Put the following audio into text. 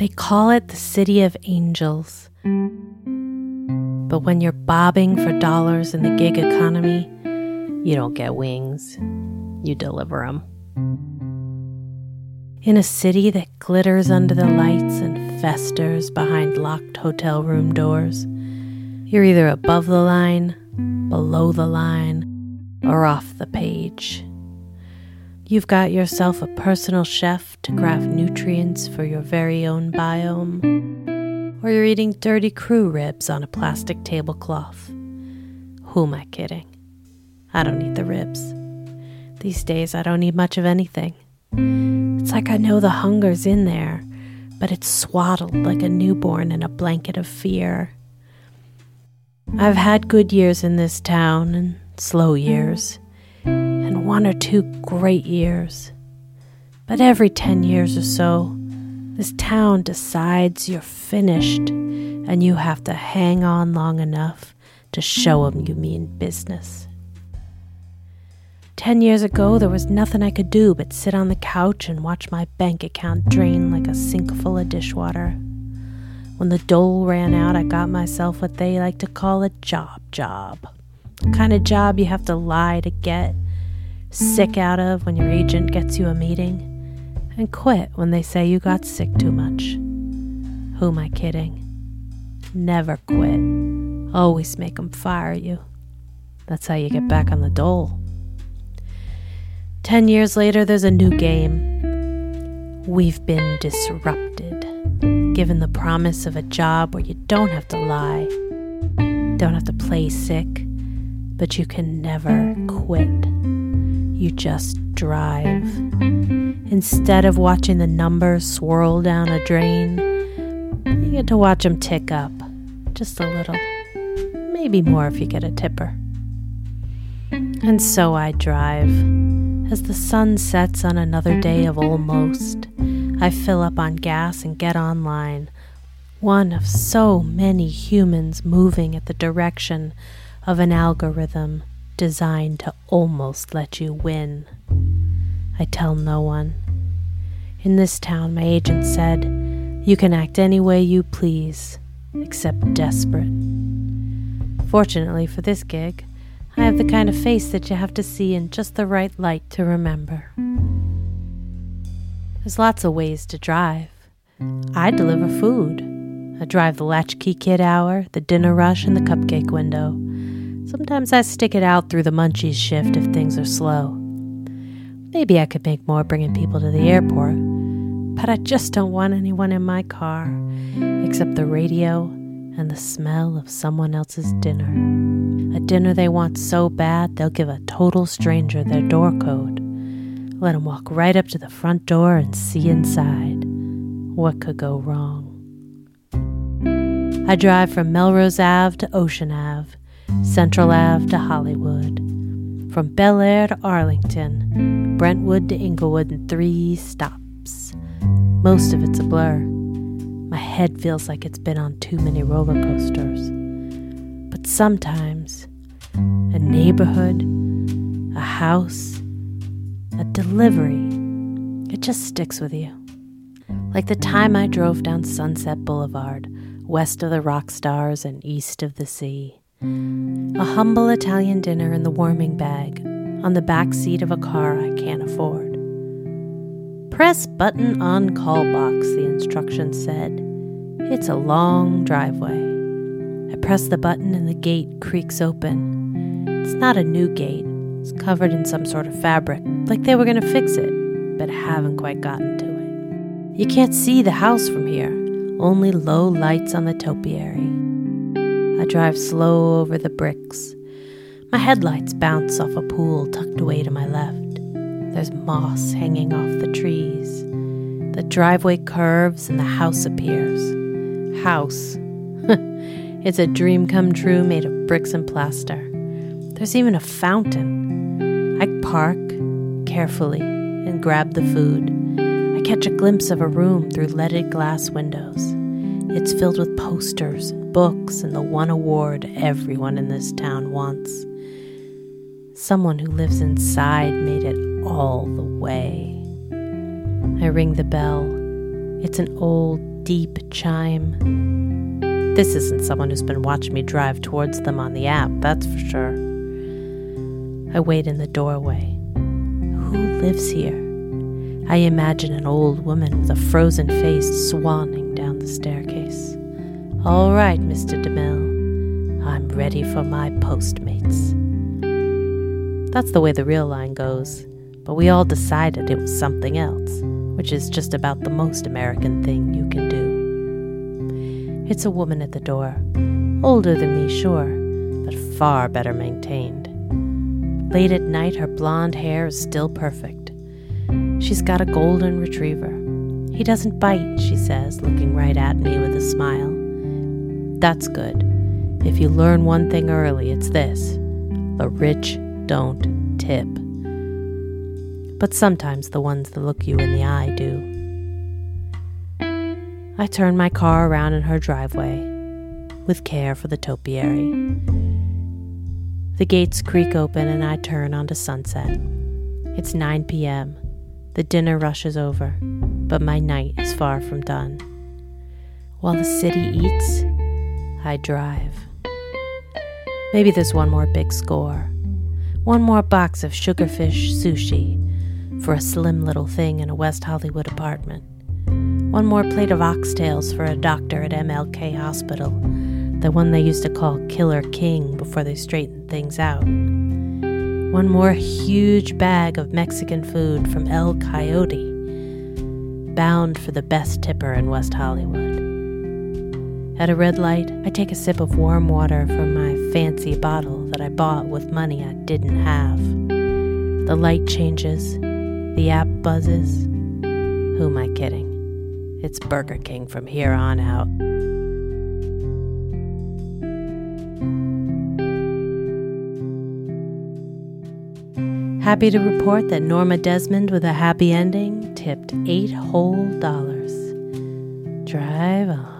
They call it the City of Angels. But when you're bobbing for dollars in the gig economy, you don't get wings, you deliver them. In a city that glitters under the lights and festers behind locked hotel room doors, you're either above the line, below the line, or off the page. You've got yourself a personal chef to craft nutrients for your very own biome, or you're eating dirty crew ribs on a plastic tablecloth. Who am I kidding? I don't need the ribs. These days, I don't need much of anything. It's like I know the hunger's in there, but it's swaddled like a newborn in a blanket of fear. I've had good years in this town and slow years and one or two great years. But every 10 years or so, this town decides you're finished and you have to hang on long enough to show 'em you mean business. Ten years ago, there was nothing I could do but sit on the couch and watch my bank account drain like a sink full of dishwater. When the dole ran out, I got myself what they like to call a job job. The kind of job you have to lie to get sick out of when your agent gets you a meeting, and quit when they say you got sick too much. Who am I kidding? Never quit. Always make 'em fire you. That's how you get back on the dole. Ten years later, there's a new game. We've been disrupted, given the promise of a job where you don't have to lie, don't have to play sick, but you can never quit you just drive. Instead of watching the numbers swirl down a drain, you get to watch them tick up just a little. Maybe more if you get a tipper. And so I drive. As the sun sets on another day of almost, I fill up on gas and get online. One of so many humans moving at the direction of an algorithm designed to almost let you win. I tell no one. In this town, my agent said, you can act any way you please, except desperate. Fortunately for this gig, I have the kind of face that you have to see in just the right light to remember. There's lots of ways to drive. I deliver food. I drive the latchkey kid hour, the dinner rush, and the cupcake window. Sometimes I stick it out through the munchies shift if things are slow. Maybe I could make more bringing people to the airport, but I just don't want anyone in my car except the radio and the smell of someone else's dinner. A dinner they want so bad they'll give a total stranger their door code. Let them walk right up to the front door and see inside. What could go wrong? I drive from Melrose Ave to Ocean Ave Central Ave to Hollywood, from Bel Air to Arlington, Brentwood to Inglewood in three stops. Most of it's a blur. My head feels like it's been on too many roller coasters. But sometimes, a neighborhood, a house, a delivery, it just sticks with you. Like the time I drove down Sunset Boulevard, west of the rock stars and east of the sea. A humble Italian dinner in the warming bag on the back seat of a car I can't afford. Press button on call box, the instructions said. It's a long driveway. I press the button and the gate creaks open. It's not a new gate, it's covered in some sort of fabric, like they were going to fix it, but haven't quite gotten to it. You can't see the house from here, only low lights on the topiary. I drive slow over the bricks. My headlights bounce off a pool tucked away to my left. There's moss hanging off the trees. The driveway curves and the house appears. House. it's a dream come true made of bricks and plaster. There's even a fountain. I park carefully and grab the food. I catch a glimpse of a room through leaded glass windows. It's filled with posters books and the one award everyone in this town wants. Someone who lives inside made it all the way. I ring the bell. It's an old, deep chime. This isn't someone who's been watching me drive towards them on the app, that's for sure. I wait in the doorway. Who lives here? I imagine an old woman with a frozen face swanning down the staircase. All right, Mr. DeMille, I'm ready for my Postmates. That's the way the real line goes, but we all decided it was something else, which is just about the most American thing you can do. It's a woman at the door, older than me, sure, but far better maintained. Late at night, her blonde hair is still perfect. She's got a golden retriever. He doesn't bite, she says, looking right at me with a smile. That's good. If you learn one thing early, it's this the rich don't tip. But sometimes the ones that look you in the eye do. I turn my car around in her driveway with care for the topiary. The gates creak open and I turn onto Sunset. It's 9 p.m. The dinner rush is over, but my night is far from done. While the city eats, I drive. Maybe there's one more big score. One more box of sugarfish sushi for a slim little thing in a West Hollywood apartment. One more plate of oxtails for a doctor at MLK Hospital, the one they used to call Killer King before they straightened things out. One more huge bag of Mexican food from El Coyote, bound for the best tipper in West Hollywood. At a red light, I take a sip of warm water from my fancy bottle that I bought with money I didn't have. The light changes, the app buzzes. Who am I kidding? It's Burger King from here on out. Happy to report that Norma Desmond with a happy ending tipped eight whole dollars. Drive on.